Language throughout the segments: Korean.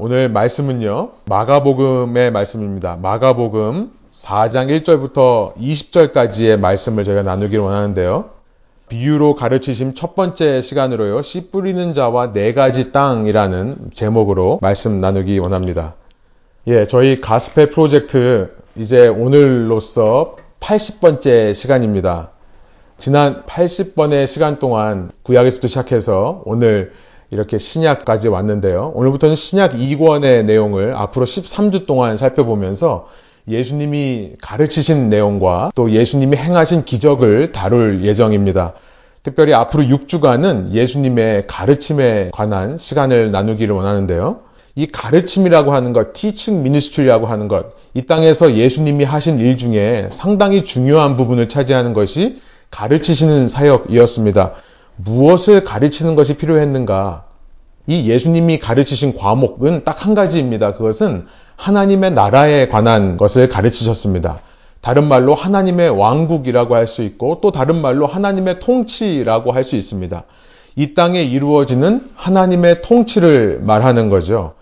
오늘 말씀은요, 마가복음의 말씀입니다. 마가복음 4장 1절부터 20절까지의 말씀을 저희가 나누기를 원하는데요. 비유로 가르치심 첫 번째 시간으로요, 씨 뿌리는 자와 네 가지 땅이라는 제목으로 말씀 나누기 원합니다. 예, 저희 가스페 프로젝트 이제 오늘로서 80번째 시간입니다. 지난 80번의 시간 동안 구약에서부터 시작해서 오늘 이렇게 신약까지 왔는데요. 오늘부터는 신약 2권의 내용을 앞으로 13주 동안 살펴보면서 예수님이 가르치신 내용과 또 예수님이 행하신 기적을 다룰 예정입니다. 특별히 앞으로 6주간은 예수님의 가르침에 관한 시간을 나누기를 원하는데요. 이 가르침이라고 하는 것, teaching ministry라고 하는 것, 이 땅에서 예수님이 하신 일 중에 상당히 중요한 부분을 차지하는 것이 가르치시는 사역이었습니다. 무엇을 가르치는 것이 필요했는가? 이 예수님이 가르치신 과목은 딱 한 가지입니다. 그것은 하나님의 나라에 관한 것을 가르치셨습니다. 다른 말로 하나님의 왕국이라고 할 수 있고 또 다른 말로 하나님의 통치라고 할 수 있습니다. 이 땅에 이루어지는 하나님의 통치를 말하는 거죠.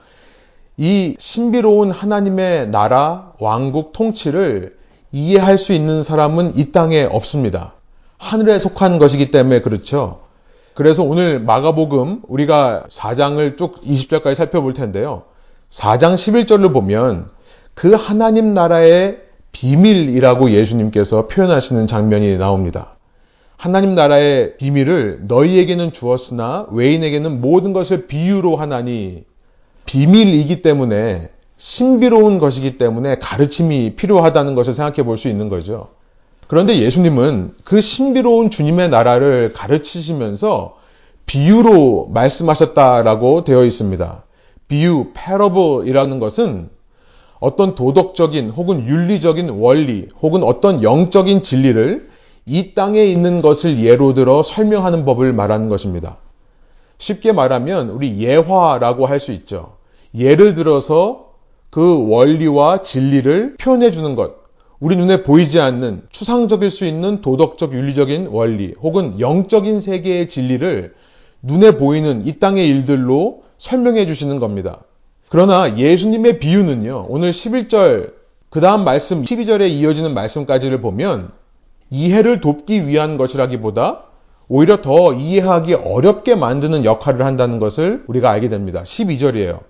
이 신비로운 하나님의 나라, 왕국 통치를 이해할 수 있는 사람은 이 땅에 없습니다. 하늘에 속한 것이기 때문에 그렇죠. 그래서 오늘 마가복음 우리가 4장을 쭉 20절까지 살펴볼 텐데요. 4장 11절을 보면 그 하나님 나라의 비밀이라고 예수님께서 표현하시는 장면이 나옵니다. 하나님 나라의 비밀을 너희에게는 주었으나 외인에게는 모든 것을 비유로 하나니 비밀이기 때문에 신비로운 것이기 때문에 가르침이 필요하다는 것을 생각해 볼 수 있는 거죠. 그런데 예수님은 그 신비로운 주님의 나라를 가르치시면서 비유로 말씀하셨다라고 되어 있습니다. 비유, 패러블이라는 것은 어떤 도덕적인 혹은 윤리적인 원리 혹은 어떤 영적인 진리를 이 땅에 있는 것을 예로 들어 설명하는 법을 말하는 것입니다. 쉽게 말하면 우리 예화라고 할 수 있죠. 예를 들어서 그 원리와 진리를 표현해 주는 것. 우리 눈에 보이지 않는 추상적일 수 있는 도덕적 윤리적인 원리 혹은 영적인 세계의 진리를 눈에 보이는 이 땅의 일들로 설명해 주시는 겁니다. 그러나 예수님의 비유는요, 오늘 11절, 그 다음 말씀 12절에 이어지는 말씀까지를 보면 이해를 돕기 위한 것이라기보다 오히려 더 이해하기 어렵게 만드는 역할을 한다는 것을 우리가 알게 됩니다. 12절이에요.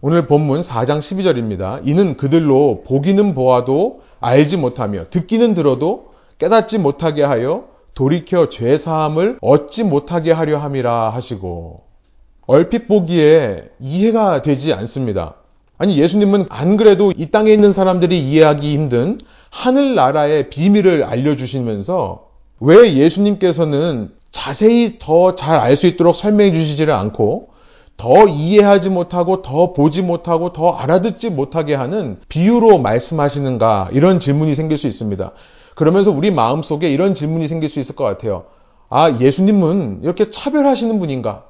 오늘 본문 4장 12절입니다. 이는 그들로 보기는 보아도 알지 못하며 듣기는 들어도 깨닫지 못하게 하여 돌이켜 죄 사함을 얻지 못하게 하려 함이라 하시고 얼핏 보기에 이해가 되지 않습니다. 아니 예수님은 안 그래도 이 땅에 있는 사람들이 이해하기 힘든 하늘 나라의 비밀을 알려주시면서 왜 예수님께서는 자세히 더 잘 알 수 있도록 설명해 주시지를 않고 더 이해하지 못하고 더 보지 못하고 더 알아듣지 못하게 하는 비유로 말씀하시는가 이런 질문이 생길 수 있습니다. 그러면서 우리 마음 속에 이런 질문이 생길 수 있을 것 같아요. 아, 예수님은 이렇게 차별하시는 분인가?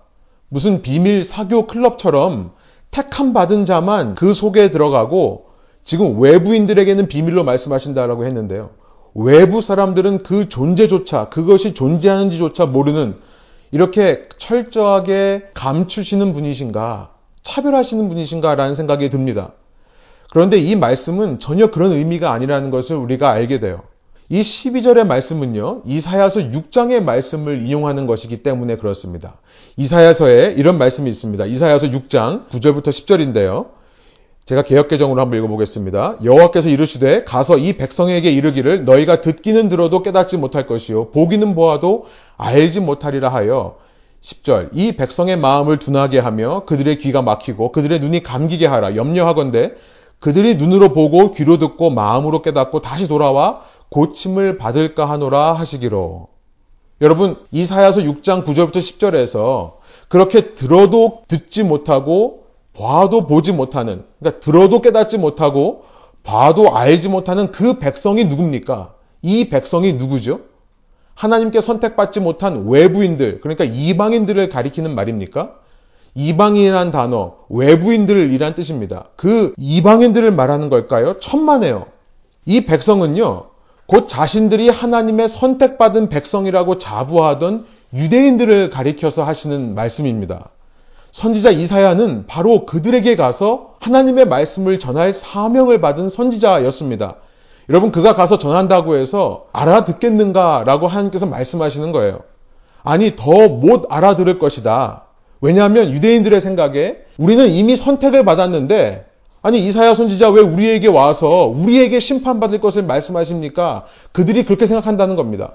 무슨 비밀 사교 클럽처럼 택함 받은 자만 그 속에 들어가고 지금 외부인들에게는 비밀로 말씀하신다라고 했는데요. 외부 사람들은 그 존재조차 그것이 존재하는지조차 모르는 이렇게 철저하게 감추시는 분이신가, 차별하시는 분이신가라는 생각이 듭니다. 그런데 이 말씀은 전혀 그런 의미가 아니라는 것을 우리가 알게 돼요. 이 12절의 말씀은요, 이사야서 6장의 말씀을 인용하는 것이기 때문에 그렇습니다. 이사야서에 이런 말씀이 있습니다. 이사야서 6장 9절부터 10절인데요. 제가 개혁개정으로 한번 읽어보겠습니다. 여호와께서 이르시되 가서 이 백성에게 이르기를 너희가 듣기는 들어도 깨닫지 못할 것이요 보기는 보아도 알지 못하리라 하여 10절 이 백성의 마음을 둔하게 하며 그들의 귀가 막히고 그들의 눈이 감기게 하라 염려하건대 그들이 눈으로 보고 귀로 듣고 마음으로 깨닫고 다시 돌아와 고침을 받을까 하노라 하시기로 여러분 이사야서 6장 9절부터 10절에서 그렇게 들어도 듣지 못하고 봐도 보지 못하는 그러니까 들어도 깨닫지 못하고 봐도 알지 못하는 그 백성이 누굽니까? 이 백성이 누구죠? 하나님께 선택받지 못한 외부인들, 그러니까 이방인들을 가리키는 말입니까? 이방인이란 단어, 외부인들이란 뜻입니다. 그 이방인들을 말하는 걸까요? 천만에요. 이 백성은요, 곧 자신들이 하나님의 선택받은 백성이라고 자부하던 유대인들을 가리켜서 하시는 말씀입니다. 선지자 이사야는 바로 그들에게 가서 하나님의 말씀을 전할 사명을 받은 선지자였습니다. 여러분 그가 가서 전한다고 해서 알아듣겠는가라고 하나님께서 말씀하시는 거예요. 아니 더 못 알아들을 것이다. 왜냐하면 유대인들의 생각에 우리는 이미 선택을 받았는데 아니 이사야 선지자 왜 우리에게 와서 우리에게 심판받을 것을 말씀하십니까? 그들이 그렇게 생각한다는 겁니다.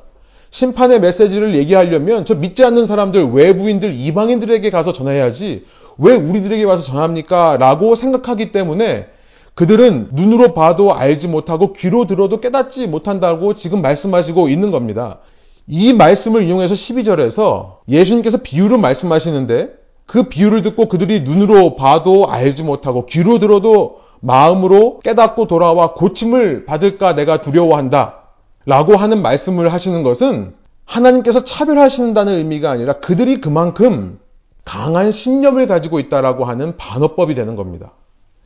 심판의 메시지를 얘기하려면 저 믿지 않는 사람들, 외부인들, 이방인들에게 가서 전해야지 왜 우리들에게 와서 전합니까? 라고 생각하기 때문에 그들은 눈으로 봐도 알지 못하고 귀로 들어도 깨닫지 못한다고 지금 말씀하시고 있는 겁니다. 이 말씀을 이용해서 12절에서 예수님께서 비유를 말씀하시는데 그 비유를 듣고 그들이 눈으로 봐도 알지 못하고 귀로 들어도 마음으로 깨닫고 돌아와 고침을 받을까 내가 두려워한다. 라고 하는 말씀을 하시는 것은 하나님께서 차별하신다는 의미가 아니라 그들이 그만큼 강한 신념을 가지고 있다라고 하는 반어법이 되는 겁니다.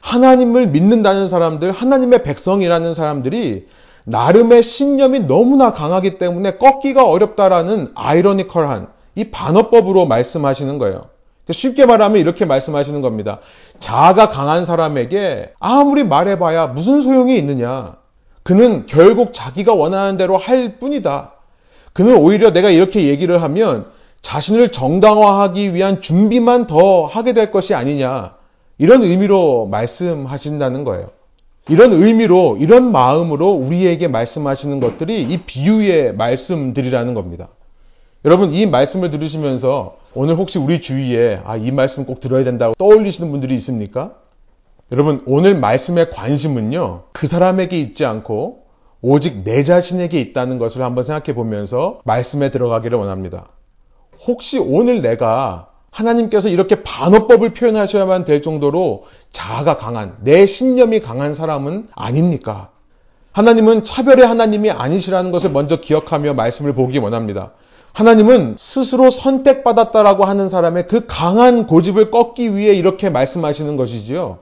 하나님을 믿는다는 사람들, 하나님의 백성이라는 사람들이 나름의 신념이 너무나 강하기 때문에 꺾기가 어렵다라는 아이러니컬한 이 반어법으로 말씀하시는 거예요. 쉽게 말하면 이렇게 말씀하시는 겁니다. 자아가 강한 사람에게 아무리 말해봐야 무슨 소용이 있느냐. 그는 결국 자기가 원하는 대로 할 뿐이다. 그는 오히려 내가 이렇게 얘기를 하면 자신을 정당화하기 위한 준비만 더 하게 될 것이 아니냐. 이런 의미로 말씀하신다는 거예요. 이런 의미로, 이런 마음으로 우리에게 말씀하시는 것들이 이 비유의 말씀들이라는 겁니다. 여러분, 이 말씀을 들으시면서 오늘 혹시 우리 주위에 아, 이 말씀 꼭 들어야 된다고 떠올리시는 분들이 있습니까? 여러분, 오늘 말씀의 관심은요, 그 사람에게 있지 않고 오직 내 자신에게 있다는 것을 한번 생각해 보면서 말씀에 들어가기를 원합니다. 혹시 오늘 내가 하나님께서 이렇게 반어법을 표현하셔야만 될 정도로 자아가 강한, 내 신념이 강한 사람은 아닙니까? 하나님은 차별의 하나님이 아니시라는 것을 먼저 기억하며 말씀을 보기 원합니다. 하나님은 스스로 선택받았다라고 하는 사람의 그 강한 고집을 꺾기 위해 이렇게 말씀하시는 것이지요.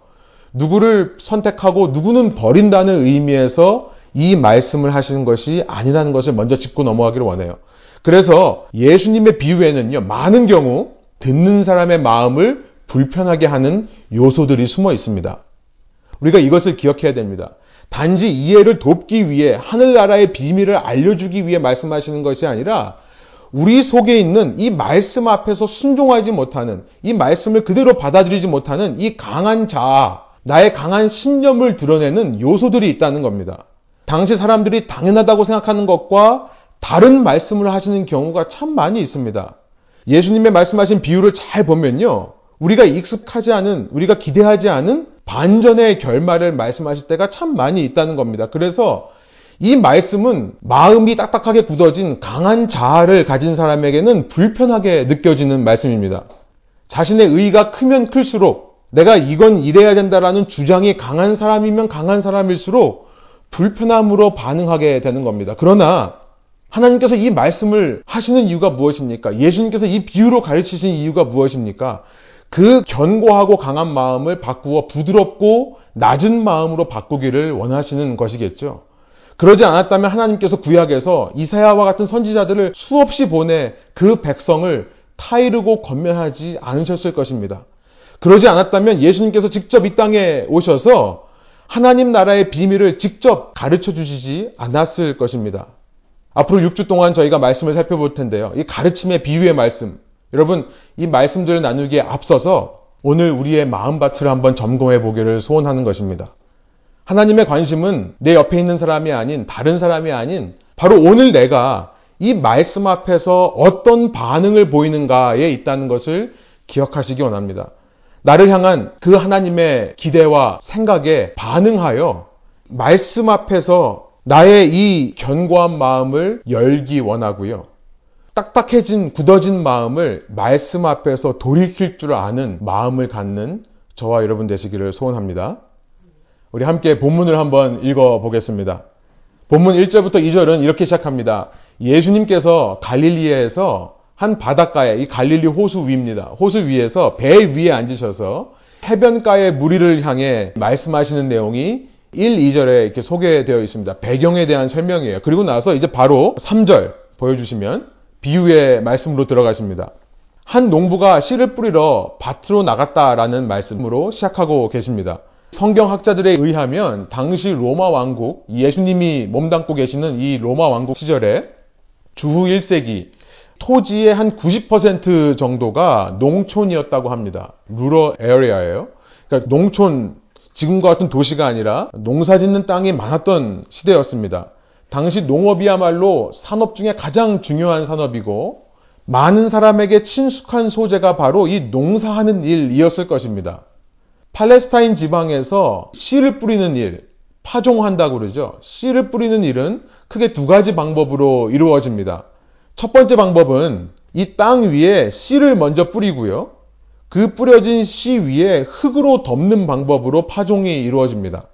누구를 선택하고 누구는 버린다는 의미에서 이 말씀을 하시는 것이 아니라는 것을 먼저 짚고 넘어가기를 원해요. 그래서 예수님의 비유에는요, 많은 경우 듣는 사람의 마음을 불편하게 하는 요소들이 숨어 있습니다. 우리가 이것을 기억해야 됩니다. 단지 이해를 돕기 위해 하늘나라의 비밀을 알려주기 위해 말씀하시는 것이 아니라 우리 속에 있는 이 말씀 앞에서 순종하지 못하는 이 말씀을 그대로 받아들이지 못하는 이 강한 자아, 나의 강한 신념을 드러내는 요소들이 있다는 겁니다. 당시 사람들이 당연하다고 생각하는 것과 다른 말씀을 하시는 경우가 참 많이 있습니다. 예수님의 말씀하신 비유를 잘 보면요. 우리가 익숙하지 않은, 우리가 기대하지 않은 반전의 결말을 말씀하실 때가 참 많이 있다는 겁니다. 그래서 이 말씀은 마음이 딱딱하게 굳어진 강한 자아를 가진 사람에게는 불편하게 느껴지는 말씀입니다. 자신의 의가 크면 클수록 내가 이건 이래야 된다라는 주장이 강한 사람이면 강한 사람일수록 불편함으로 반응하게 되는 겁니다. 그러나 하나님께서 이 말씀을 하시는 이유가 무엇입니까? 예수님께서 이 비유로 가르치신 이유가 무엇입니까? 그 견고하고 강한 마음을 바꾸어 부드럽고 낮은 마음으로 바꾸기를 원하시는 것이겠죠. 그러지 않았다면 하나님께서 구약에서 이사야와 같은 선지자들을 수없이 보내 그 백성을 타이르고 건면하지 않으셨을 것입니다. 그러지 않았다면 예수님께서 직접 이 땅에 오셔서 하나님 나라의 비밀을 직접 가르쳐 주시지 않았을 것입니다. 앞으로 6주 동안 저희가 말씀을 살펴볼 텐데요. 이 가르침의 비유의 말씀. 여러분, 이 말씀들을 나누기에 앞서서 오늘 우리의 마음밭을 한번 점검해 보기를 소원하는 것입니다. 하나님의 관심은 내 옆에 있는 사람이 아닌 다른 사람이 아닌 바로 오늘 내가 이 말씀 앞에서 어떤 반응을 보이는가에 있다는 것을 기억하시기 원합니다. 나를 향한 그 하나님의 기대와 생각에 반응하여 말씀 앞에서 나의 이 견고한 마음을 열기 원하고요. 딱딱해진 굳어진 마음을 말씀 앞에서 돌이킬 줄 아는 마음을 갖는 저와 여러분 되시기를 소원합니다. 우리 함께 본문을 한번 읽어 보겠습니다. 본문 1절부터 2절은 이렇게 시작합니다. 예수님께서 갈릴리에서 한 바닷가에 이 갈릴리 호수 위입니다. 호수 위에서 배 위에 앉으셔서 해변가의 무리를 향해 말씀하시는 내용이 1, 2절에 이렇게 소개되어 있습니다. 배경에 대한 설명이에요. 그리고 나서 이제 바로 3절 보여주시면 비유의 말씀으로 들어가십니다. 한 농부가 씨를 뿌리러 밭으로 나갔다라는 말씀으로 시작하고 계십니다. 성경학자들에 의하면 당시 로마 왕국, 예수님이 몸담고 계시는 이 로마 왕국 시절에 주후 1세기 토지의 한 90% 정도가 농촌이었다고 합니다. Rural area예요. 그러니까 농촌 지금과 같은 도시가 아니라 농사 짓는 땅이 많았던 시대였습니다. 당시 농업이야말로 산업 중에 가장 중요한 산업이고 많은 사람에게 친숙한 소재가 바로 이 농사하는 일이었을 것입니다. 팔레스타인 지방에서 씨를 뿌리는 일, 파종한다고 그러죠. 씨를 뿌리는 일은 크게 두 가지 방법으로 이루어집니다. 첫 번째 방법은 이 땅 위에 씨를 먼저 뿌리고요. 그 뿌려진 씨 위에 흙으로 덮는 방법으로 파종이 이루어집니다.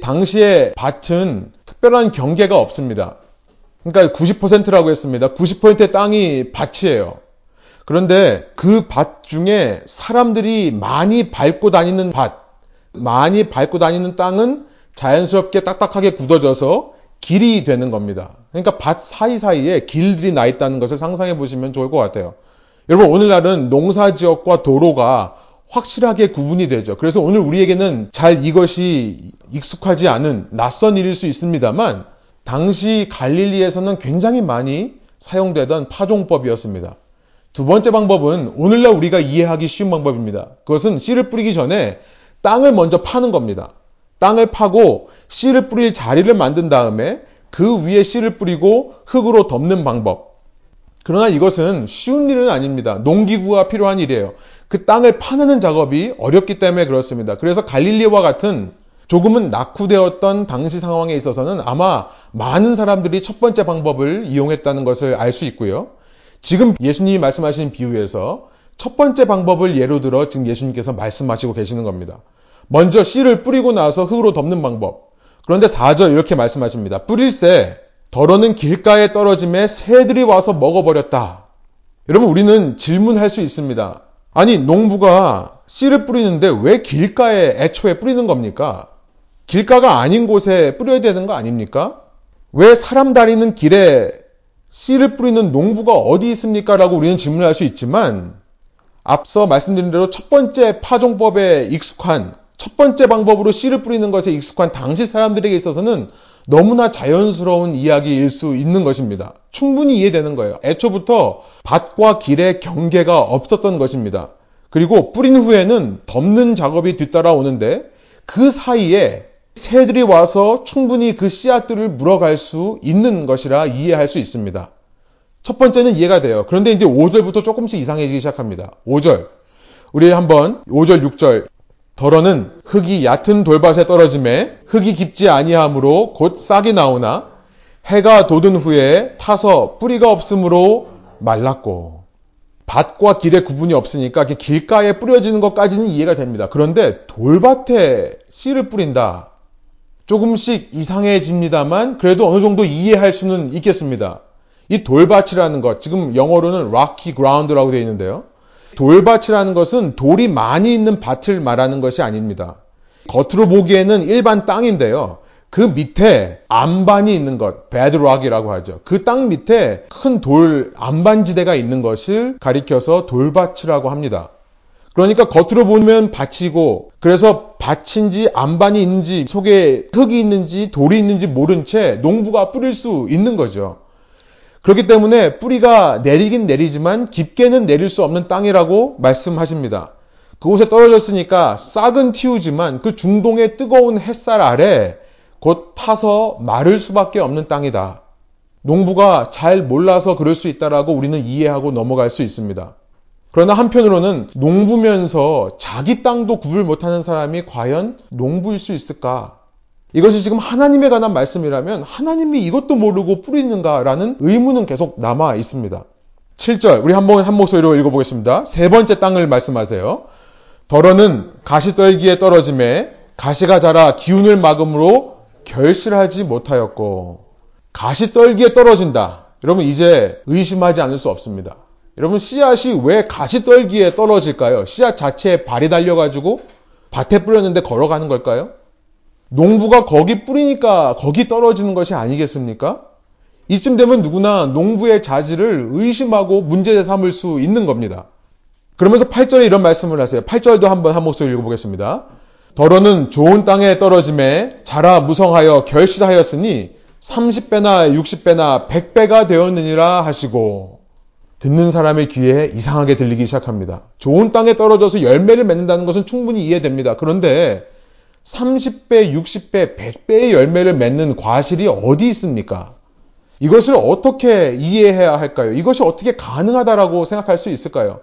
당시에 밭은 특별한 경계가 없습니다. 그러니까 90%라고 했습니다. 90%의 땅이 밭이에요. 그런데 그 밭 중에 사람들이 많이 밟고 다니는 밭, 많이 밟고 다니는 땅은 자연스럽게 딱딱하게 굳어져서 길이 되는 겁니다. 그러니까 밭 사이사이에 길들이 나 있다는 것을 상상해 보시면 좋을 것 같아요. 여러분, 오늘날은 농사 지역과 도로가 확실하게 구분이 되죠. 그래서 오늘 우리에게는 잘 이것이 익숙하지 않은 낯선 일일 수 있습니다만, 당시 갈릴리에서는 굉장히 많이 사용되던 파종법이었습니다. 두 번째 방법은 오늘날 우리가 이해하기 쉬운 방법입니다. 그것은 씨를 뿌리기 전에 땅을 먼저 파는 겁니다. 땅을 파고 씨를 뿌릴 자리를 만든 다음에 그 위에 씨를 뿌리고 흙으로 덮는 방법. 그러나 이것은 쉬운 일은 아닙니다. 농기구가 필요한 일이에요. 그 땅을 파내는 작업이 어렵기 때문에 그렇습니다. 그래서 갈릴리와 같은 조금은 낙후되었던 당시 상황에 있어서는 아마 많은 사람들이 첫 번째 방법을 이용했다는 것을 알 수 있고요. 지금 예수님이 말씀하신 비유에서 첫 번째 방법을 예로 들어 지금 예수님께서 말씀하시고 계시는 겁니다. 먼저 씨를 뿌리고 나서 흙으로 덮는 방법. 그런데 4절 이렇게 말씀하십니다. 뿌릴 새 덜어는 길가에 떨어짐에 새들이 와서 먹어버렸다. 여러분 우리는 질문할 수 있습니다. 아니 농부가 씨를 뿌리는데 왜 길가에 애초에 뿌리는 겁니까? 길가가 아닌 곳에 뿌려야 되는 거 아닙니까? 왜 사람 다니는 길에 씨를 뿌리는 농부가 어디 있습니까? 라고 우리는 질문할 수 있지만 앞서 말씀드린 대로 첫 번째 파종법에 익숙한 첫 번째 방법으로 씨를 뿌리는 것에 익숙한 당시 사람들에게 있어서는 너무나 자연스러운 이야기일 수 있는 것입니다. 충분히 이해되는 거예요. 애초부터 밭과 길의 경계가 없었던 것입니다. 그리고 뿌린 후에는 덮는 작업이 뒤따라오는데 그 사이에 새들이 와서 충분히 그 씨앗들을 물어갈 수 있는 것이라 이해할 수 있습니다. 첫 번째는 이해가 돼요. 그런데 이제 5절부터 조금씩 이상해지기 시작합니다. 5절. 우리 한번 5절, 6절. 덜어는 흙이 얕은 돌밭에 떨어짐에 흙이 깊지 아니하므로 곧 싹이 나오나 해가 돋은 후에 타서 뿌리가 없으므로 말랐고 밭과 길의 구분이 없으니까 길가에 뿌려지는 것까지는 이해가 됩니다. 그런데 돌밭에 씨를 뿌린다. 조금씩 이상해집니다만 그래도 어느 정도 이해할 수는 있겠습니다. 이 돌밭이라는 것, 지금 영어로는 rocky ground라고 되어 있는데요. 돌밭이라는 것은 돌이 많이 있는 밭을 말하는 것이 아닙니다. 겉으로 보기에는 일반 땅인데요. 그 밑에 안반이 있는 것, bedrock이라고 하죠. 그 땅 밑에 큰돌 안반지대가 있는 것을 가리켜서 돌밭이라고 합니다. 그러니까 겉으로 보면 밭이고 그래서 밭인지 안반이 있는지 속에 흙이 있는지 돌이 있는지 모른 채 농부가 뿌릴 수 있는 거죠. 그렇기 때문에 뿌리가 내리긴 내리지만 깊게는 내릴 수 없는 땅이라고 말씀하십니다. 그곳에 떨어졌으니까 싹은 틔우지만 그 중동의 뜨거운 햇살 아래 곧 타서 마를 수밖에 없는 땅이다. 농부가 잘 몰라서 그럴 수 있다라고 우리는 이해하고 넘어갈 수 있습니다. 그러나 한편으로는 농부면서 자기 땅도 구분 못하는 사람이 과연 농부일 수 있을까? 이것이 지금 하나님에 관한 말씀이라면 하나님이 이것도 모르고 뿌리는가라는 의문은 계속 남아 있습니다. 7절, 우리 한번 한 목소리로 읽어보겠습니다. 세 번째 땅을 말씀하세요. 덜어는 가시떨기에 떨어짐에 가시가 자라 기운을 막음으로 결실하지 못하였고 가시떨기에 떨어진다. 여러분 이제 의심하지 않을 수 없습니다. 여러분 씨앗이 왜 가시떨기에 떨어질까요? 씨앗 자체에 발이 달려가지고 밭에 뿌렸는데 걸어가는 걸까요? 농부가 거기 뿌리니까 거기 떨어지는 것이 아니겠습니까? 이쯤 되면 누구나 농부의 자질을 의심하고 문제 삼을 수 있는 겁니다. 그러면서 8절에 이런 말씀을 하세요. 8절도 한번 한 목소리 읽어보겠습니다. 더러는 좋은 땅에 떨어짐에 자라 무성하여 결실하였으니 30배나 60배나 100배가 되었느니라 하시고 듣는 사람의 귀에 이상하게 들리기 시작합니다. 좋은 땅에 떨어져서 열매를 맺는다는 것은 충분히 이해됩니다. 그런데 30배, 60배, 100배의 열매를 맺는 과실이 어디 있습니까? 이것을 어떻게 이해해야 할까요? 이것이 어떻게 가능하다라고 생각할 수 있을까요?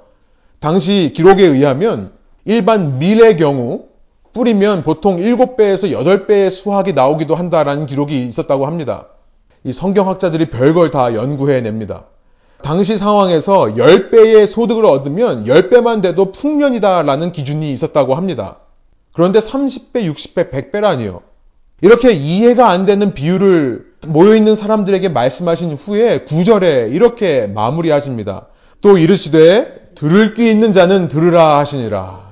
당시 기록에 의하면 일반 밀의 경우 뿌리면 보통 7배에서 8배의 수확이 나오기도 한다라는 기록이 있었다고 합니다. 이 성경학자들이 별걸 다 연구해냅니다. 당시 상황에서 10배의 소득을 얻으면 10배만 돼도 풍년이다라는 기준이 있었다고 합니다. 그런데 30배, 60배, 100배라니요. 이렇게 이해가 안 되는 비유를 모여있는 사람들에게 말씀하신 후에 9절에 이렇게 마무리하십니다. 또 이르시되 들을 귀 있는 자는 들으라 하시니라.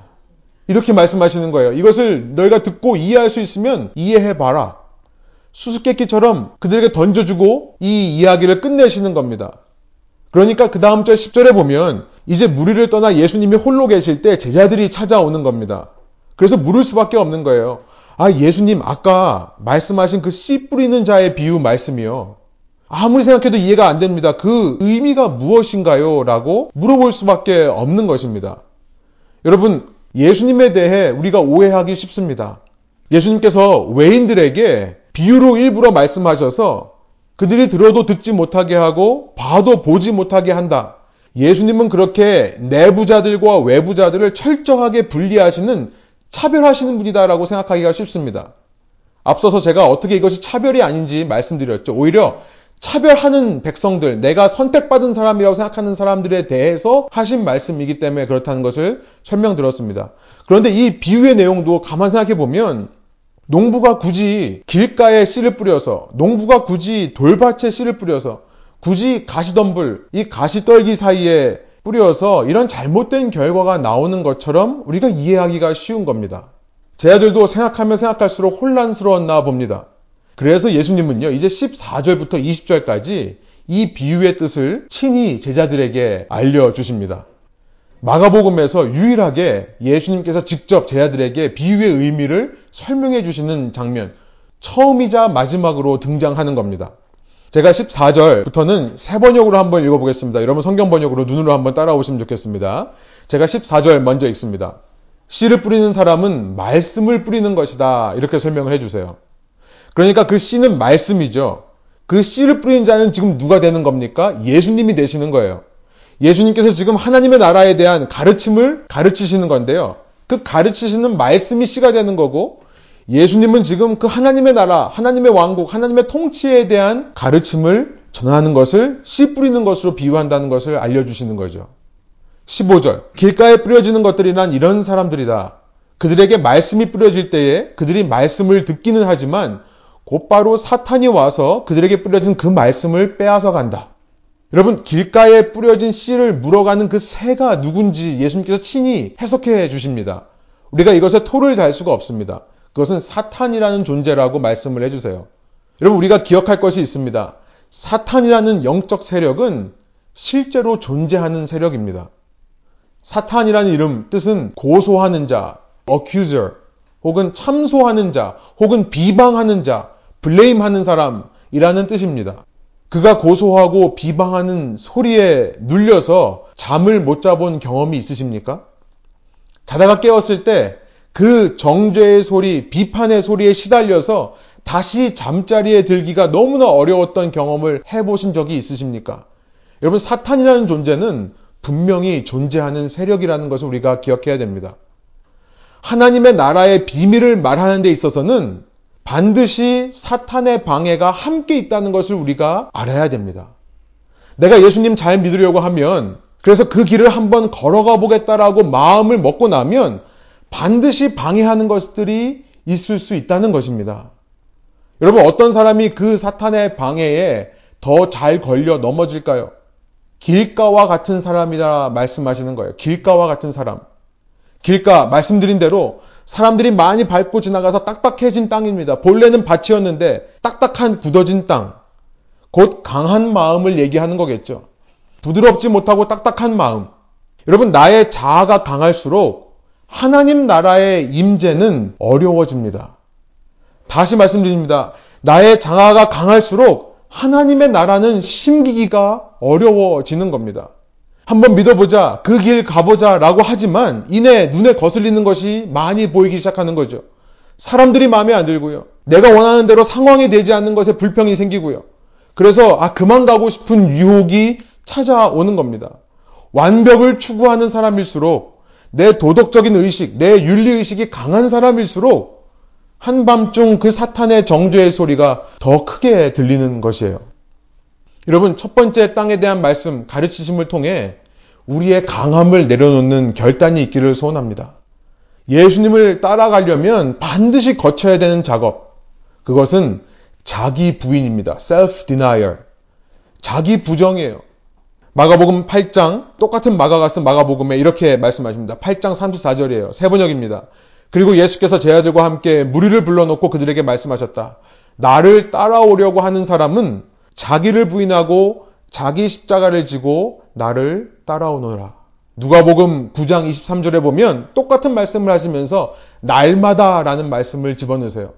이렇게 말씀하시는 거예요. 이것을 너희가 듣고 이해할 수 있으면 이해해봐라. 수수께끼처럼 그들에게 던져주고 이 이야기를 끝내시는 겁니다. 그러니까 그 다음 절 10절에 보면 이제 무리를 떠나 예수님이 홀로 계실 때 제자들이 찾아오는 겁니다. 그래서 물을 수밖에 없는 거예요. 아, 예수님, 아까 말씀하신 그 씨 뿌리는 자의 비유 말씀이요. 아무리 생각해도 이해가 안 됩니다. 그 의미가 무엇인가요? 라고 물어볼 수밖에 없는 것입니다. 여러분, 예수님에 대해 우리가 오해하기 쉽습니다. 예수님께서 외인들에게 비유로 일부러 말씀하셔서 그들이 들어도 듣지 못하게 하고 봐도 보지 못하게 한다. 예수님은 그렇게 내부자들과 외부자들을 철저하게 분리하시는 차별하시는 분이다라고 생각하기가 쉽습니다. 앞서서 제가 어떻게 이것이 차별이 아닌지 말씀드렸죠. 오히려 차별하는 백성들, 내가 선택받은 사람이라고 생각하는 사람들에 대해서 하신 말씀이기 때문에 그렇다는 것을 설명드렸습니다. 그런데 이 비유의 내용도 가만 생각해 보면 농부가 굳이 길가에 씨를 뿌려서, 농부가 굳이 돌밭에 씨를 뿌려서, 굳이 가시덤불, 이 가시떨기 사이에 뿌려서 이런 잘못된 결과가 나오는 것처럼 우리가 이해하기가 쉬운 겁니다. 제 아들도 생각하면 생각할수록 혼란스러웠나 봅니다. 그래서 예수님은요, 이제 14절부터 20절까지 이 비유의 뜻을 친히 제자들에게 알려주십니다. 마가복음에서 유일하게 예수님께서 직접 제자들에게 비유의 의미를 설명해 주시는 장면, 처음이자 마지막으로 등장하는 겁니다. 제가 14절부터는 세 번역으로 한번 읽어보겠습니다. 여러분 성경 번역으로 눈으로 한번 따라오시면 좋겠습니다. 제가 14절 먼저 읽습니다. 씨를 뿌리는 사람은 말씀을 뿌리는 것이다. 이렇게 설명을 해주세요. 그러니까 그 씨는 말씀이죠. 그 씨를 뿌린 자는 지금 누가 되는 겁니까? 예수님이 되시는 거예요. 예수님께서 지금 하나님의 나라에 대한 가르침을 가르치시는 건데요. 그 가르치시는 말씀이 씨가 되는 거고 예수님은 지금 그 하나님의 나라, 하나님의 왕국, 하나님의 통치에 대한 가르침을 전하는 것을 씨 뿌리는 것으로 비유한다는 것을 알려주시는 거죠. 15절. 길가에 뿌려지는 것들이란 이런 사람들이다. 그들에게 말씀이 뿌려질 때에 그들이 말씀을 듣기는 하지만 곧바로 사탄이 와서 그들에게 뿌려진 그 말씀을 빼앗아 간다. 여러분, 길가에 뿌려진 씨를 물어가는 그 새가 누군지 예수님께서 친히 해석해 주십니다. 우리가 이것에 토를 달 수가 없습니다. 그것은 사탄이라는 존재라고 말씀을 해주세요. 여러분, 우리가 기억할 것이 있습니다. 사탄이라는 영적 세력은 실제로 존재하는 세력입니다. 사탄이라는 이름, 뜻은 고소하는 자, accuser, 혹은 참소하는 자, 혹은 비방하는 자, 블레임하는 사람이라는 뜻입니다. 그가 고소하고 비방하는 소리에 눌려서 잠을 못 자본 경험이 있으십니까? 자다가 깨었을 때 그 정죄의 소리, 비판의 소리에 시달려서 다시 잠자리에 들기가 너무나 어려웠던 경험을 해보신 적이 있으십니까? 여러분, 사탄이라는 존재는 분명히 존재하는 세력이라는 것을 우리가 기억해야 됩니다. 하나님의 나라의 비밀을 말하는 데 있어서는 반드시 사탄의 방해가 함께 있다는 것을 우리가 알아야 됩니다. 내가 예수님 잘 믿으려고 하면 그래서 그 길을 한번 걸어가 보겠다라고 마음을 먹고 나면 반드시 방해하는 것들이 있을 수 있다는 것입니다. 여러분 어떤 사람이 그 사탄의 방해에 더 잘 걸려 넘어질까요? 길가와 같은 사람이라 말씀하시는 거예요. 길가와 같은 사람. 길가 말씀드린 대로 사람들이 많이 밟고 지나가서 딱딱해진 땅입니다. 본래는 밭이었는데 딱딱한 굳어진 땅. 곧 강한 마음을 얘기하는 거겠죠. 부드럽지 못하고 딱딱한 마음. 여러분, 나의 자아가 강할수록 하나님 나라의 임재는 어려워집니다. 다시 말씀드립니다. 나의 자아가 강할수록 하나님의 나라는 심기기가 어려워지는 겁니다. 한번 믿어보자, 그 길 가보자 라고 하지만 이내 눈에 거슬리는 것이 많이 보이기 시작하는 거죠. 사람들이 마음에 안 들고요. 내가 원하는 대로 상황이 되지 않는 것에 불평이 생기고요. 그래서 아 그만 가고 싶은 유혹이 찾아오는 겁니다. 완벽을 추구하는 사람일수록 내 도덕적인 의식, 내 윤리 의식이 강한 사람일수록 한밤중 그 사탄의 정죄의 소리가 더 크게 들리는 것이에요. 여러분, 첫 번째 땅에 대한 말씀, 가르치심을 통해 우리의 강함을 내려놓는 결단이 있기를 소원합니다. 예수님을 따라가려면 반드시 거쳐야 되는 작업. 그것은 자기 부인입니다. self-denial. 자기 부정이에요. 마가복음 8장, 똑같은 마가가 쓴 마가복음에 이렇게 말씀하십니다. 8장 34절이에요. 세 번역입니다. 그리고 예수께서 제 아들과 함께 무리를 불러놓고 그들에게 말씀하셨다. 나를 따라오려고 하는 사람은 자기를 부인하고 자기 십자가를 지고 나를 따라오너라. 누가복음 9장 23절에 보면 똑같은 말씀을 하시면서 날마다라는 말씀을 집어넣으세요.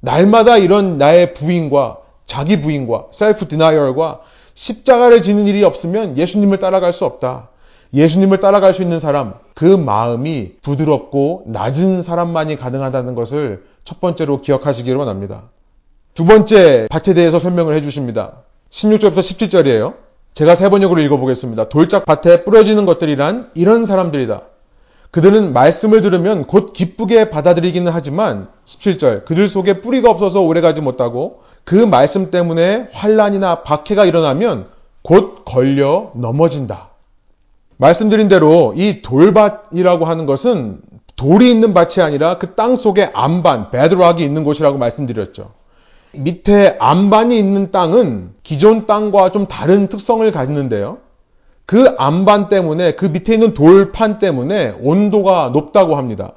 날마다 이런 나의 부인과 자기 부인과 셀프 디나이얼과 십자가를 지는 일이 없으면 예수님을 따라갈 수 없다. 예수님을 따라갈 수 있는 사람, 그 마음이 부드럽고 낮은 사람만이 가능하다는 것을 첫 번째로 기억하시기를 원합니다. 두 번째 밭에 대해서 설명을 해주십니다. 16절부터 17절이에요. 제가 세 번역으로 읽어보겠습니다. 돌짝 밭에 뿌려지는 것들이란 이런 사람들이다. 그들은 말씀을 들으면 곧 기쁘게 받아들이기는 하지만 17절 그들 속에 뿌리가 없어서 오래가지 못하고 그 말씀 때문에 환란이나 박해가 일어나면 곧 걸려 넘어진다. 말씀드린 대로 이 돌밭이라고 하는 것은 돌이 있는 밭이 아니라 그 땅 속에 암반, 베드락이 있는 곳이라고 말씀드렸죠. 밑에 안반이 있는 땅은 기존 땅과 좀 다른 특성을 갖는데요. 그 안반 때문에 그 밑에 있는 돌판 때문에 온도가 높다고 합니다.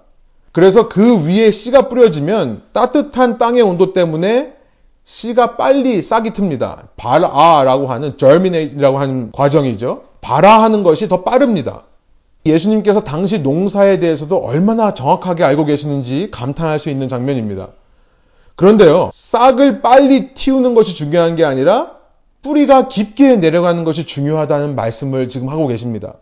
그래서 그 위에 씨가 뿌려지면 따뜻한 땅의 온도 때문에 씨가 빨리 싹이 틉니다. 발아라고 하는 germinate라고 하는 과정이죠. 발아하는 것이 더 빠릅니다. 예수님께서 당시 농사에 대해서도 얼마나 정확하게 알고 계시는지 감탄할 수 있는 장면입니다. 그런데요, 싹을 빨리 틔우는 것이 중요한 게 아니라 뿌리가 깊게 내려가는 것이 중요하다는 말씀을 지금 하고 계십니다.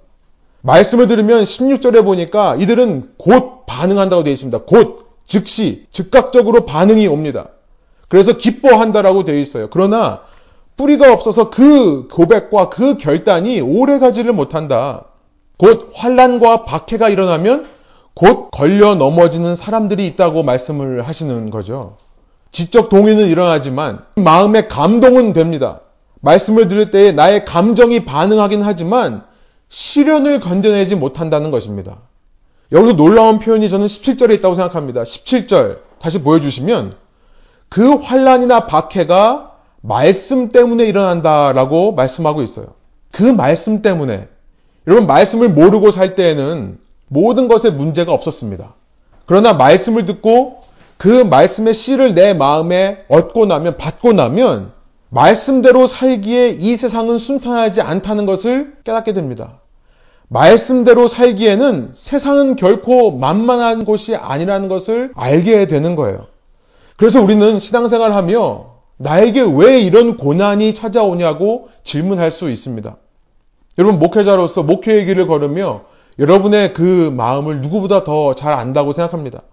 말씀을 들으면 16절에 보니까 이들은 곧 반응한다고 되어 있습니다. 곧, 즉시, 즉각적으로 반응이 옵니다. 그래서 기뻐한다라고 되어 있어요. 그러나 뿌리가 없어서 그 고백과 그 결단이 오래 가지를 못한다. 곧 환란과 박해가 일어나면 곧 걸려 넘어지는 사람들이 있다고 말씀을 하시는 거죠. 지적 동의는 일어나지만 마음의 감동은 됩니다. 말씀을 들을 때에 나의 감정이 반응하긴 하지만 시련을 건져내지 못한다는 것입니다. 여기서 놀라운 표현이 저는 17절에 있다고 생각합니다. 17절 다시 보여주시면 그 환란이나 박해가 말씀 때문에 일어난다라고 말씀하고 있어요. 그 말씀 때문에 여러분 말씀을 모르고 살 때에는 모든 것에 문제가 없었습니다. 그러나 말씀을 듣고 그 말씀의 씨를 내 마음에 얻고 나면, 받고 나면, 말씀대로 살기에 이 세상은 순탄하지 않다는 것을 깨닫게 됩니다. 말씀대로 살기에는 세상은 결코 만만한 곳이 아니라는 것을 알게 되는 거예요. 그래서 우리는 신앙생활 하며 나에게 왜 이런 고난이 찾아오냐고 질문할 수 있습니다. 여러분, 목회자로서 목회의 길을 걸으며 여러분의 그 마음을 누구보다 더 잘 안다고 생각합니다.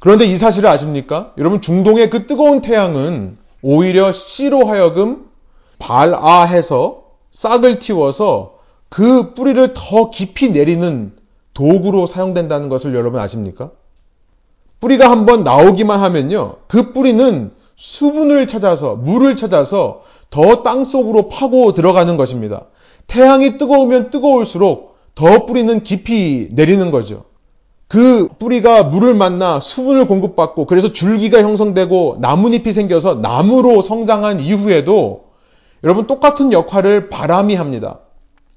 그런데 이 사실을 아십니까? 여러분 중동의 그 뜨거운 태양은 오히려 씨로 하여금 발아해서 싹을 틔워서 그 뿌리를 더 깊이 내리는 도구로 사용된다는 것을 여러분 아십니까? 뿌리가 한번 나오기만 하면요. 그 뿌리는 수분을 찾아서, 물을 찾아서 더 땅 속으로 파고 들어가는 것입니다. 태양이 뜨거우면 뜨거울수록 더 뿌리는 깊이 내리는 거죠. 그 뿌리가 물을 만나 수분을 공급받고 그래서 줄기가 형성되고 나뭇잎이 생겨서 나무로 성장한 이후에도 여러분 똑같은 역할을 바람이 합니다.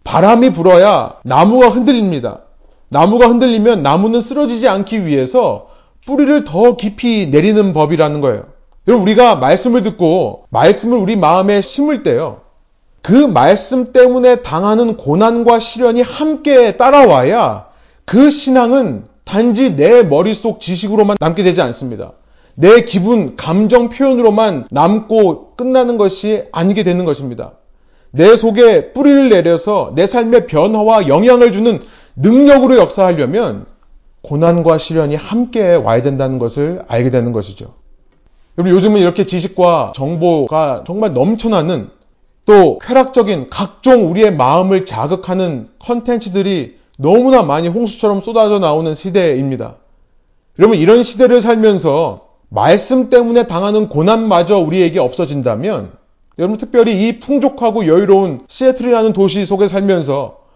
바람이 불어야 나무가 흔들립니다. 나무가 흔들리면 나무는 쓰러지지 않기 위해서 뿌리를 더 깊이 내리는 법이라는 거예요. 여러분 우리가 말씀을 듣고 말씀을 우리 마음에 심을 때요. 그 말씀 때문에 당하는 고난과 시련이 함께 따라와야 그 신앙은 단지 내 머릿속 지식으로만 남게 되지 않습니다. 내 기분, 감정 표현으로만 남고 끝나는 것이 아니게 되는 것입니다. 내 속에 뿌리를 내려서 내 삶의 변화와 영향을 주는 능력으로 역사하려면 고난과 시련이 함께 와야 된다는 것을 알게 되는 것이죠. 여러분 요즘은 이렇게 지식과 정보가 정말 넘쳐나는 또 쾌락적인 각종 우리의 마음을 자극하는 컨텐츠들이 너무나 많이 홍수처럼 쏟아져 나오는 시대입니다. 여러분 이런 시대를 살면서 말씀 때문에 당하는 고난마저 우리에게 없어진다면 여러분 특별히 이 풍족하고 여유로운 시애틀이라는 도시 속에 살면서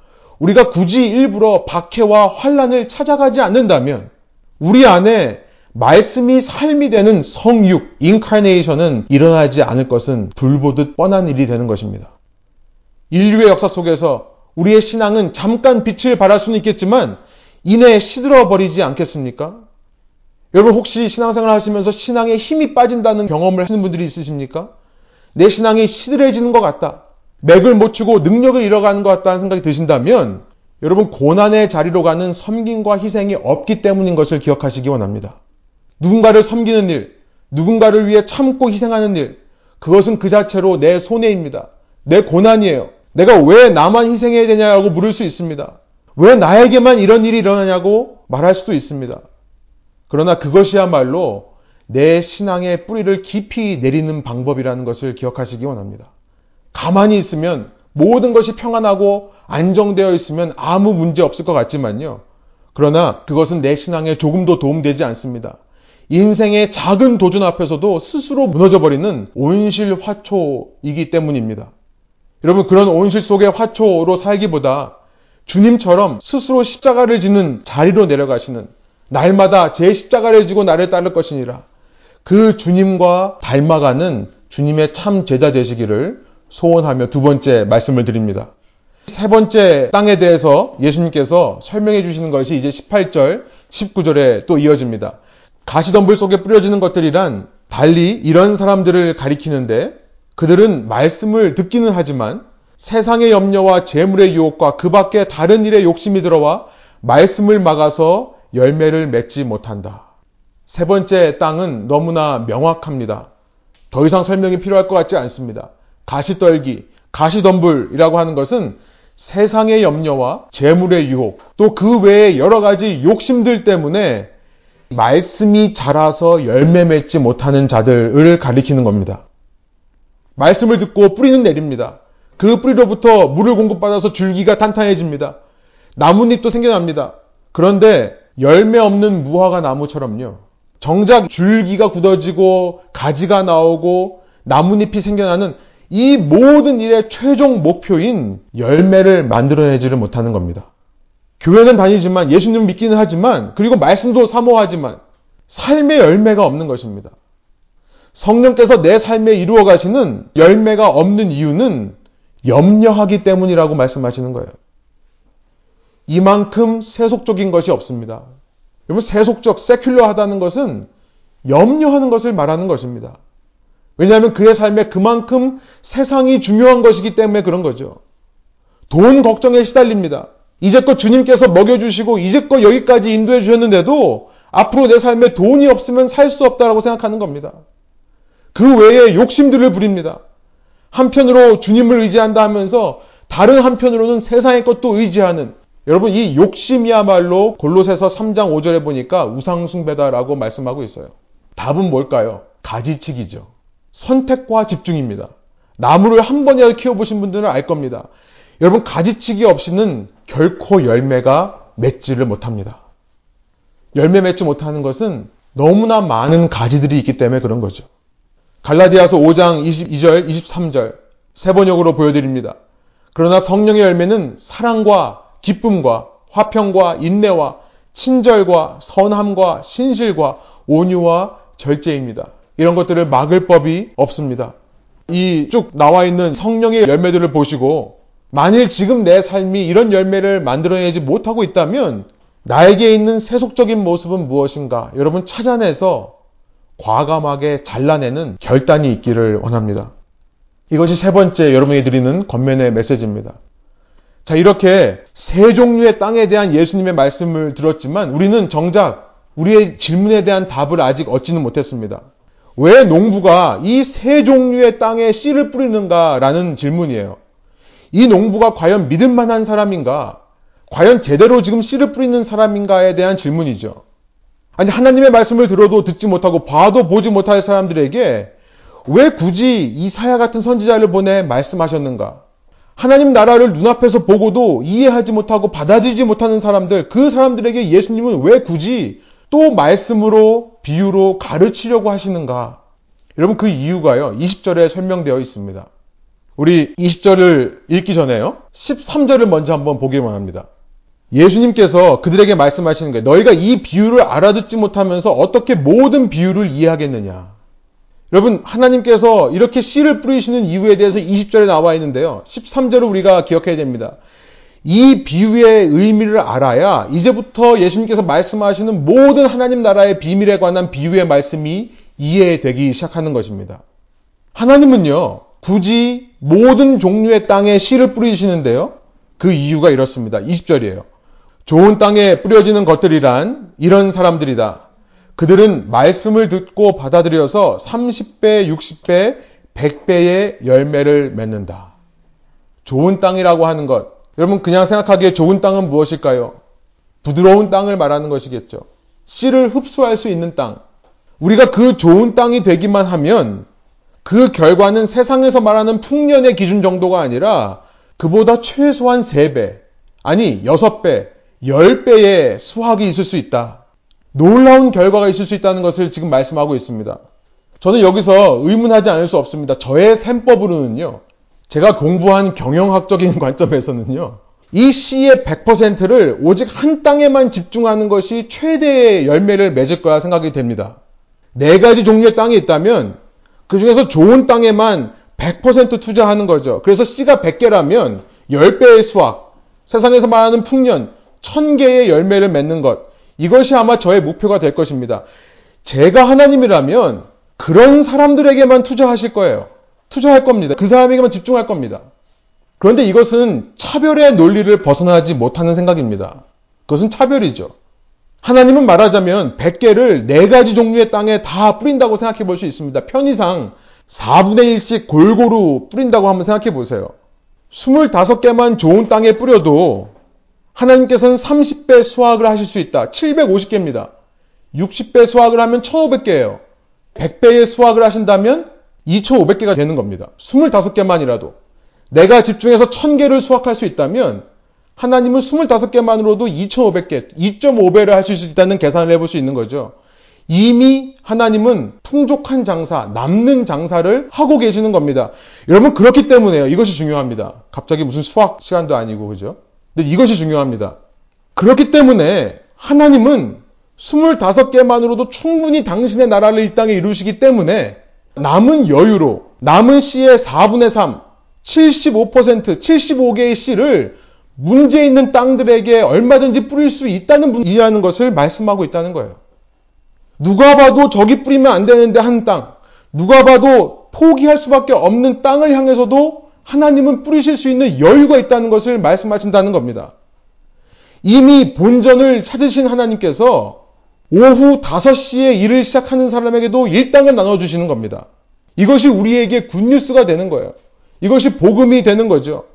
우리가 굳이 일부러 박해와 환란을 찾아가지 않는다면 우리 안에 말씀이 삶이 되는 성육, 인카네이션은 일어나지 않을 것은 불보듯 뻔한 일이 되는 것입니다. 인류의 역사 속에서 우리의 신앙은 잠깐 빛을 발할 수는 있겠지만 이내 시들어 버리지 않겠습니까? 여러분 혹시 신앙생활 하시면서 신앙에 힘이 빠진다는 경험을 하시는 분들이 있으십니까? 내 신앙이 시들해지는 것 같다. 맥을 못 추고 능력을 잃어가는 것 같다는 생각이 드신다면 여러분 고난의 자리로 가는 섬김과 희생이 없기 때문인 것을 기억하시기 원합니다. 누군가를 섬기는 일, 누군가를 위해 참고 희생하는 일, 그것은 그 자체로 내 손해입니다. 내 고난이에요. 내가 왜 나만 희생해야 되냐고 물을 수 있습니다. 왜 나에게만 이런 일이 일어나냐고 말할 수도 있습니다. 그러나 그것이야말로 내 신앙의 뿌리를 깊이 내리는 방법이라는 것을 기억하시기 원합니다. 가만히 있으면 모든 것이 평안하고 안정되어 있으면 아무 문제 없을 것 같지만요. 그러나 그것은 내 신앙에 조금도 도움되지 않습니다. 인생의 작은 도전 앞에서도 스스로 무너져버리는 온실 화초이기 때문입니다. 여러분, 그런 온실 속의 화초로 살기보다 주님처럼 스스로 십자가를 지는 자리로 내려가시는 날마다 제 십자가를 지고 나를 따를 것이니라. 그 주님과 닮아가는 주님의 참 제자 되시기를 소원하며 두 번째 말씀을 드립니다. 세 번째 땅에 대해서 예수님께서 설명해 주시는 것이 이제 18절, 19절에 또 이어집니다. 가시덤불 속에 뿌려지는 것들이란 달리 이런 사람들을 가리키는데 그들은 말씀을 듣기는 하지만 세상의 염려와 재물의 유혹과 그 밖에 다른 일에 욕심이 들어와 말씀을 막아서 열매를 맺지 못한다. 세 번째 땅은 너무나 명확합니다. 더 이상 설명이 필요할 것 같지 않습니다. 가시떨기, 가시덤불이라고 하는 것은 세상의 염려와 재물의 유혹, 또 그 외에 여러 가지 욕심들 때문에 말씀이 자라서 열매 맺지 못하는 자들을 가리키는 겁니다. 말씀을 듣고 뿌리는 내립니다. 그 뿌리로부터 물을 공급받아서 줄기가 탄탄해집니다. 나뭇잎도 생겨납니다. 그런데 열매 없는 무화과 나무처럼요. 정작 줄기가 굳어지고 가지가 나오고 나뭇잎이 생겨나는 이 모든 일의 최종 목표인 열매를 만들어내지를 못하는 겁니다. 교회는 다니지만 예수님 믿기는 하지만 그리고 말씀도 사모하지만 삶의 열매가 없는 것입니다. 성령께서 내 삶에 이루어 가시는 열매가 없는 이유는 염려하기 때문이라고 말씀하시는 거예요. 이만큼 세속적인 것이 없습니다. 여러분 세속적, 세큘러하다는 것은 염려하는 것을 말하는 것입니다. 왜냐하면 그의 삶에 그만큼 세상이 중요한 것이기 때문에 그런 거죠. 돈 걱정에 시달립니다. 이제껏 주님께서 먹여주시고 이제껏 여기까지 인도해 주셨는데도 앞으로 내 삶에 돈이 없으면 살 수 없다라고 생각하는 겁니다. 그 외에 욕심들을 부립니다. 한편으로 주님을 의지한다 하면서 다른 한편으로는 세상의 것도 의지하는 여러분 이 욕심이야말로 골로새서 3장 5절에 보니까 우상숭배다라고 말씀하고 있어요. 답은 뭘까요? 가지치기죠. 선택과 집중입니다. 나무를 한 번이라도 키워보신 분들은 알 겁니다. 여러분 가지치기 없이는 결코 열매가 맺지를 못합니다. 열매 맺지 못하는 것은 너무나 많은 가지들이 있기 때문에 그런 거죠. 갈라디아서 5장 22절, 23절 세 번역으로 보여드립니다. 그러나 성령의 열매는 사랑과 기쁨과 화평과 인내와 친절과 선함과 신실과 온유와 절제입니다. 이런 것들을 막을 법이 없습니다. 이 쭉 나와 있는 성령의 열매들을 보시고 만일 지금 내 삶이 이런 열매를 만들어내지 못하고 있다면 나에게 있는 세속적인 모습은 무엇인가? 여러분 찾아내서 과감하게 잘라내는 결단이 있기를 원합니다. 이것이 세 번째 여러분에게 드리는 권면의 메시지입니다. 자, 이렇게 세 종류의 땅에 대한 예수님의 말씀을 들었지만 우리는 정작 우리의 질문에 대한 답을 아직 얻지는 못했습니다. 왜 농부가 이 세 종류의 땅에 씨를 뿌리는가라는 질문이에요. 이 농부가 과연 믿을 만한 사람인가? 과연 제대로 지금 씨를 뿌리는 사람인가에 대한 질문이죠. 아니, 하나님의 말씀을 들어도 듣지 못하고 봐도 보지 못할 사람들에게 왜 굳이 이사야 같은 선지자를 보내 말씀하셨는가? 하나님 나라를 눈앞에서 보고도 이해하지 못하고 받아들이지 못하는 사람들, 그 사람들에게 예수님은 왜 굳이 또 말씀으로 비유로 가르치려고 하시는가? 여러분 그 이유가요. 20절에 설명되어 있습니다. 우리 20절을 읽기 전에요. 13절을 먼저 한번 보기만 합니다. 예수님께서 그들에게 말씀하시는 거예요. 너희가 이 비유를 알아듣지 못하면서 어떻게 모든 비유를 이해하겠느냐. 여러분, 하나님께서 이렇게 씨를 뿌리시는 이유에 대해서 20절에 나와 있는데요. 13절을 우리가 기억해야 됩니다. 이 비유의 의미를 알아야 이제부터 예수님께서 말씀하시는 모든 하나님 나라의 비밀에 관한 비유의 말씀이 이해되기 시작하는 것입니다. 하나님은요, 굳이 모든 종류의 땅에 씨를 뿌리시는데요. 그 이유가 이렇습니다. 20절이에요. 좋은 땅에 뿌려지는 것들이란 이런 사람들이다. 그들은 말씀을 듣고 받아들여서 30배, 60배, 100배의 열매를 맺는다. 좋은 땅이라고 하는 것. 여러분 그냥 생각하기에 좋은 땅은 무엇일까요? 부드러운 땅을 말하는 것이겠죠. 씨를 흡수할 수 있는 땅. 우리가 그 좋은 땅이 되기만 하면 그 결과는 세상에서 말하는 풍년의 기준 정도가 아니라 그보다 최소한 3배, 아니 6배, 10배의 수확이 있을 수 있다. 놀라운 결과가 있을 수 있다는 것을 지금 말씀하고 있습니다. 저는 여기서 의문하지 않을 수 없습니다. 저의 셈법으로는요, 제가 공부한 경영학적인 관점에서는요, 이 C의 100%를 오직 한 땅에만 집중하는 것이 최대의 열매를 맺을 거라 생각이 됩니다. 네 가지 종류의 땅이 있다면 그 중에서 좋은 땅에만 100% 투자하는 거죠. 그래서 C가 100개라면 10배의 수확, 세상에서 말하는 풍년, 1000개의 열매를 맺는 것, 이것이 아마 저의 목표가 될 것입니다. 제가 하나님이라면 그런 사람들에게만 투자하실 거예요. 투자할 겁니다. 그 사람에게만 집중할 겁니다. 그런데 이것은 차별의 논리를 벗어나지 못하는 생각입니다. 그것은 차별이죠. 하나님은 말하자면 100개를 4가지 종류의 땅에 다 뿌린다고 생각해 볼 수 있습니다. 편의상 4분의 1씩 골고루 뿌린다고 한번 생각해 보세요. 25개만 좋은 땅에 뿌려도 하나님께서는 30배 수확을 하실 수 있다. 750개입니다. 60배 수확을 하면 1500개예요. 100배의 수확을 하신다면 2500개가 되는 겁니다. 25개만이라도. 내가 집중해서 1000개를 수확할 수 있다면 하나님은 25개만으로도 2500개, 2.5배를 하실 수 있다는 계산을 해볼 수 있는 거죠. 이미 하나님은 풍족한 장사, 남는 장사를 하고 계시는 겁니다. 여러분, 그렇기 때문에요. 이것이 중요합니다. 갑자기 무슨 수학 시간도 아니고, 그죠? 근데 이것이 중요합니다. 그렇기 때문에 하나님은 25개만으로도 충분히 당신의 나라를 이 땅에 이루시기 때문에 남은 여유로 남은 씨의 4분의 3, 75%, 75개의 씨를 문제 있는 땅들에게 얼마든지 뿌릴 수 있다는 분이라는 것을 말씀하고 있다는 거예요. 누가 봐도 저기 뿌리면 안 되는데 한 땅, 누가 봐도 포기할 수밖에 없는 땅을 향해서도 하나님은 뿌리실 수 있는 여유가 있다는 것을 말씀하신다는 겁니다. 이미 본전을 찾으신 하나님께서 오후 5시에 일을 시작하는 사람에게도 일당을 나눠주시는 겁니다. 이것이 우리에게 굿뉴스가 되는 거예요. 이것이 복음이 되는 거죠.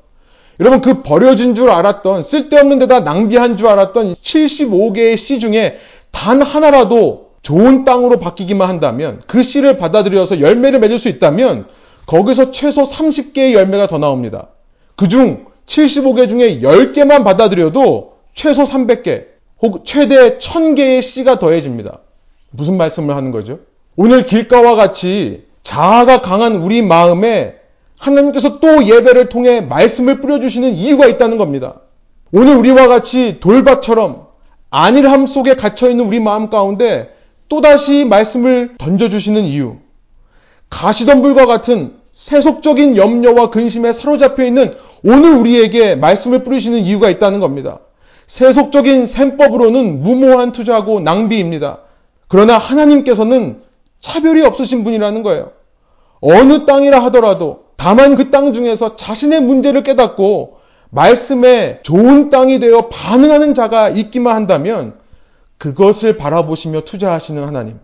여러분 그 버려진 줄 알았던 쓸데없는 데다 낭비한 줄 알았던 75개의 씨 중에 단 하나라도 좋은 땅으로 바뀌기만 한다면 그 씨를 받아들여서 열매를 맺을 수 있다면 거기서 최소 30개의 열매가 더 나옵니다. 그중 75개 중에 10개만 받아들여도 최소 300개, 혹 최대 1000개의 씨가 더해집니다. 무슨 말씀을 하는 거죠? 오늘 길가와 같이 자아가 강한 우리 마음에 하나님께서 또 예배를 통해 말씀을 뿌려주시는 이유가 있다는 겁니다. 오늘 우리와 같이 돌밭처럼 안일함 속에 갇혀있는 우리 마음 가운데 또다시 말씀을 던져주시는 이유. 가시덤불과 같은 세속적인 염려와 근심에 사로잡혀 있는 오늘 우리에게 말씀을 뿌리시는 이유가 있다는 겁니다. 세속적인 셈법으로는 무모한 투자고 낭비입니다. 그러나 하나님께서는 차별이 없으신 분이라는 거예요. 어느 땅이라 하더라도 다만 그 땅 중에서 자신의 문제를 깨닫고 말씀에 좋은 땅이 되어 반응하는 자가 있기만 한다면 그것을 바라보시며 투자하시는 하나님.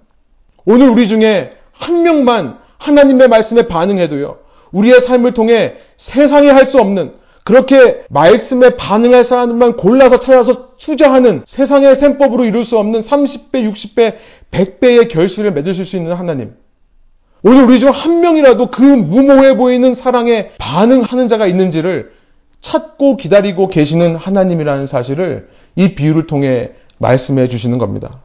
오늘 우리 중에 한 명만 하나님의 말씀에 반응해도요. 우리의 삶을 통해 세상에 할수 없는 그렇게 말씀에 반응할 사람들만 골라서 찾아서 투자하는 세상의 셈법으로 이룰 수 없는 30배, 60배, 100배의 결실을 맺으실 수 있는 하나님. 오늘 우리 중 한 명이라도 그 무모해 보이는 사랑에 반응하는 자가 있는지를 찾고 기다리고 계시는 하나님이라는 사실을 이 비유를 통해 말씀해 주시는 겁니다.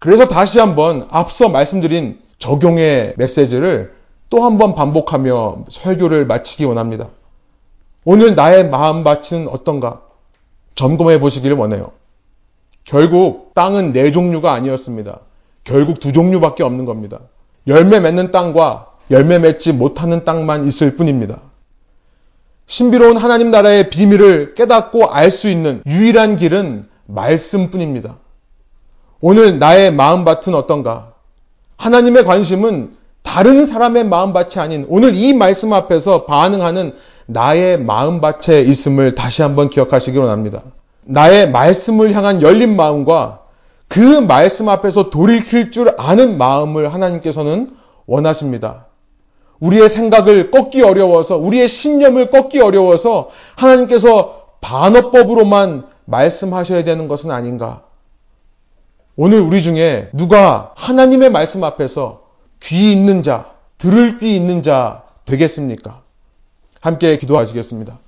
그래서 다시 한번 앞서 말씀드린 적용의 메시지를 또 한번 반복하며 설교를 마치기 원합니다. 오늘 나의 마음밭은 어떤가? 점검해 보시기를 원해요. 결국 땅은 네 종류가 아니었습니다. 결국 두 종류밖에 없는 겁니다. 열매 맺는 땅과 열매 맺지 못하는 땅만 있을 뿐입니다. 신비로운 하나님 나라의 비밀을 깨닫고 알 수 있는 유일한 길은 말씀뿐입니다. 오늘 나의 마음밭은 어떤가? 하나님의 관심은 다른 사람의 마음밭이 아닌 오늘 이 말씀 앞에서 반응하는 나의 마음밭에 있음을 다시 한번 기억하시기 원합니다. 나의 말씀을 향한 열린 마음과 그 말씀 앞에서 돌이킬 줄 아는 마음을 하나님께서는 원하십니다. 우리의 생각을 꺾기 어려워서, 우리의 신념을 꺾기 어려워서 하나님께서 반어법으로만 말씀하셔야 되는 것은 아닌가. 오늘 우리 중에 누가 하나님의 말씀 앞에서 귀 있는 자, 들을 귀 있는 자 되겠습니까? 함께 기도하시겠습니다.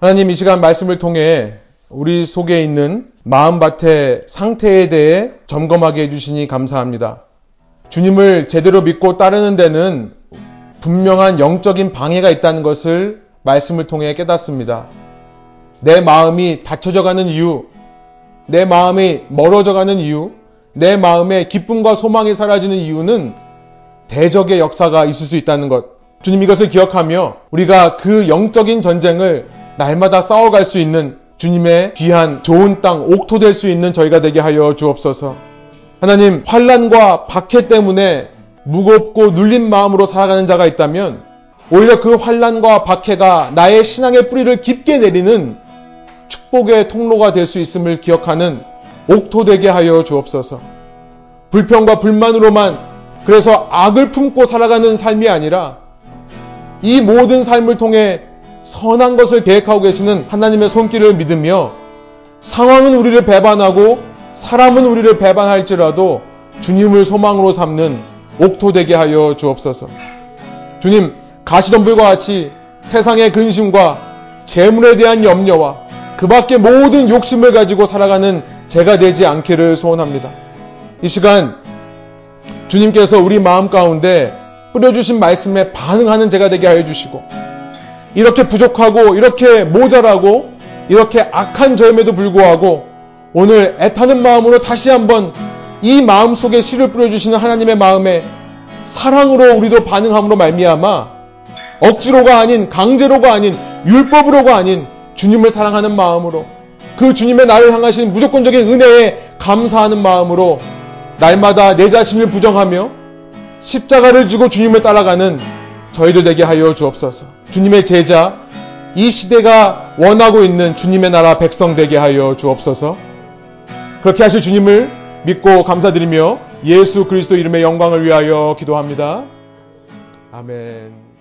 하나님 이 시간 말씀을 통해 우리 속에 있는 마음밭의 상태에 대해 점검하게 해주시니 감사합니다. 주님을 제대로 믿고 따르는 데는 분명한 영적인 방해가 있다는 것을 말씀을 통해 깨닫습니다. 내 마음이 닫혀져 가는 이유, 내 마음이 멀어져 가는 이유, 내 마음에 기쁨과 소망이 사라지는 이유는 대적의 역사가 있을 수 있다는 것. 주님 이것을 기억하며 우리가 그 영적인 전쟁을 날마다 싸워갈 수 있는 주님의 귀한 좋은 땅 옥토 될 수 있는 저희가 되게 하여 주옵소서. 하나님 환란과 박해 때문에 무겁고 눌린 마음으로 살아가는 자가 있다면 오히려 그 환란과 박해가 나의 신앙의 뿌리를 깊게 내리는 축복의 통로가 될 수 있음을 기억하는 옥토 되게 하여 주옵소서. 불평과 불만으로만 그래서 악을 품고 살아가는 삶이 아니라 이 모든 삶을 통해 선한 것을 계획하고 계시는 하나님의 손길을 믿으며 상황은 우리를 배반하고 사람은 우리를 배반할지라도 주님을 소망으로 삼는 옥토 되게 하여 주옵소서. 주님, 가시덤불과 같이 세상의 근심과 재물에 대한 염려와 그 밖의 모든 욕심을 가지고 살아가는 제가 되지 않기를 소원합니다. 이 시간 주님께서 우리 마음 가운데 뿌려주신 말씀에 반응하는 제가 되게 하여 주시고 이렇게 부족하고 이렇게 모자라고 이렇게 악한 저임에도 불구하고 오늘 애타는 마음으로 다시 한번 이 마음 속에 씨를 뿌려주시는 하나님의 마음에 사랑으로 우리도 반응함으로 말미암아 억지로가 아닌 강제로가 아닌 율법으로가 아닌 주님을 사랑하는 마음으로 그 주님의 나를 향하신 무조건적인 은혜에 감사하는 마음으로 날마다 내 자신을 부정하며 십자가를 지고 주님을 따라가는 저희들 되게 하여 주옵소서. 주님의 제자, 이 시대가 원하고 있는 주님의 나라 백성 되게 하여 주옵소서. 그렇게 하실 주님을 믿고 감사드리며 예수 그리스도 이름의 영광을 위하여 기도합니다. 아멘.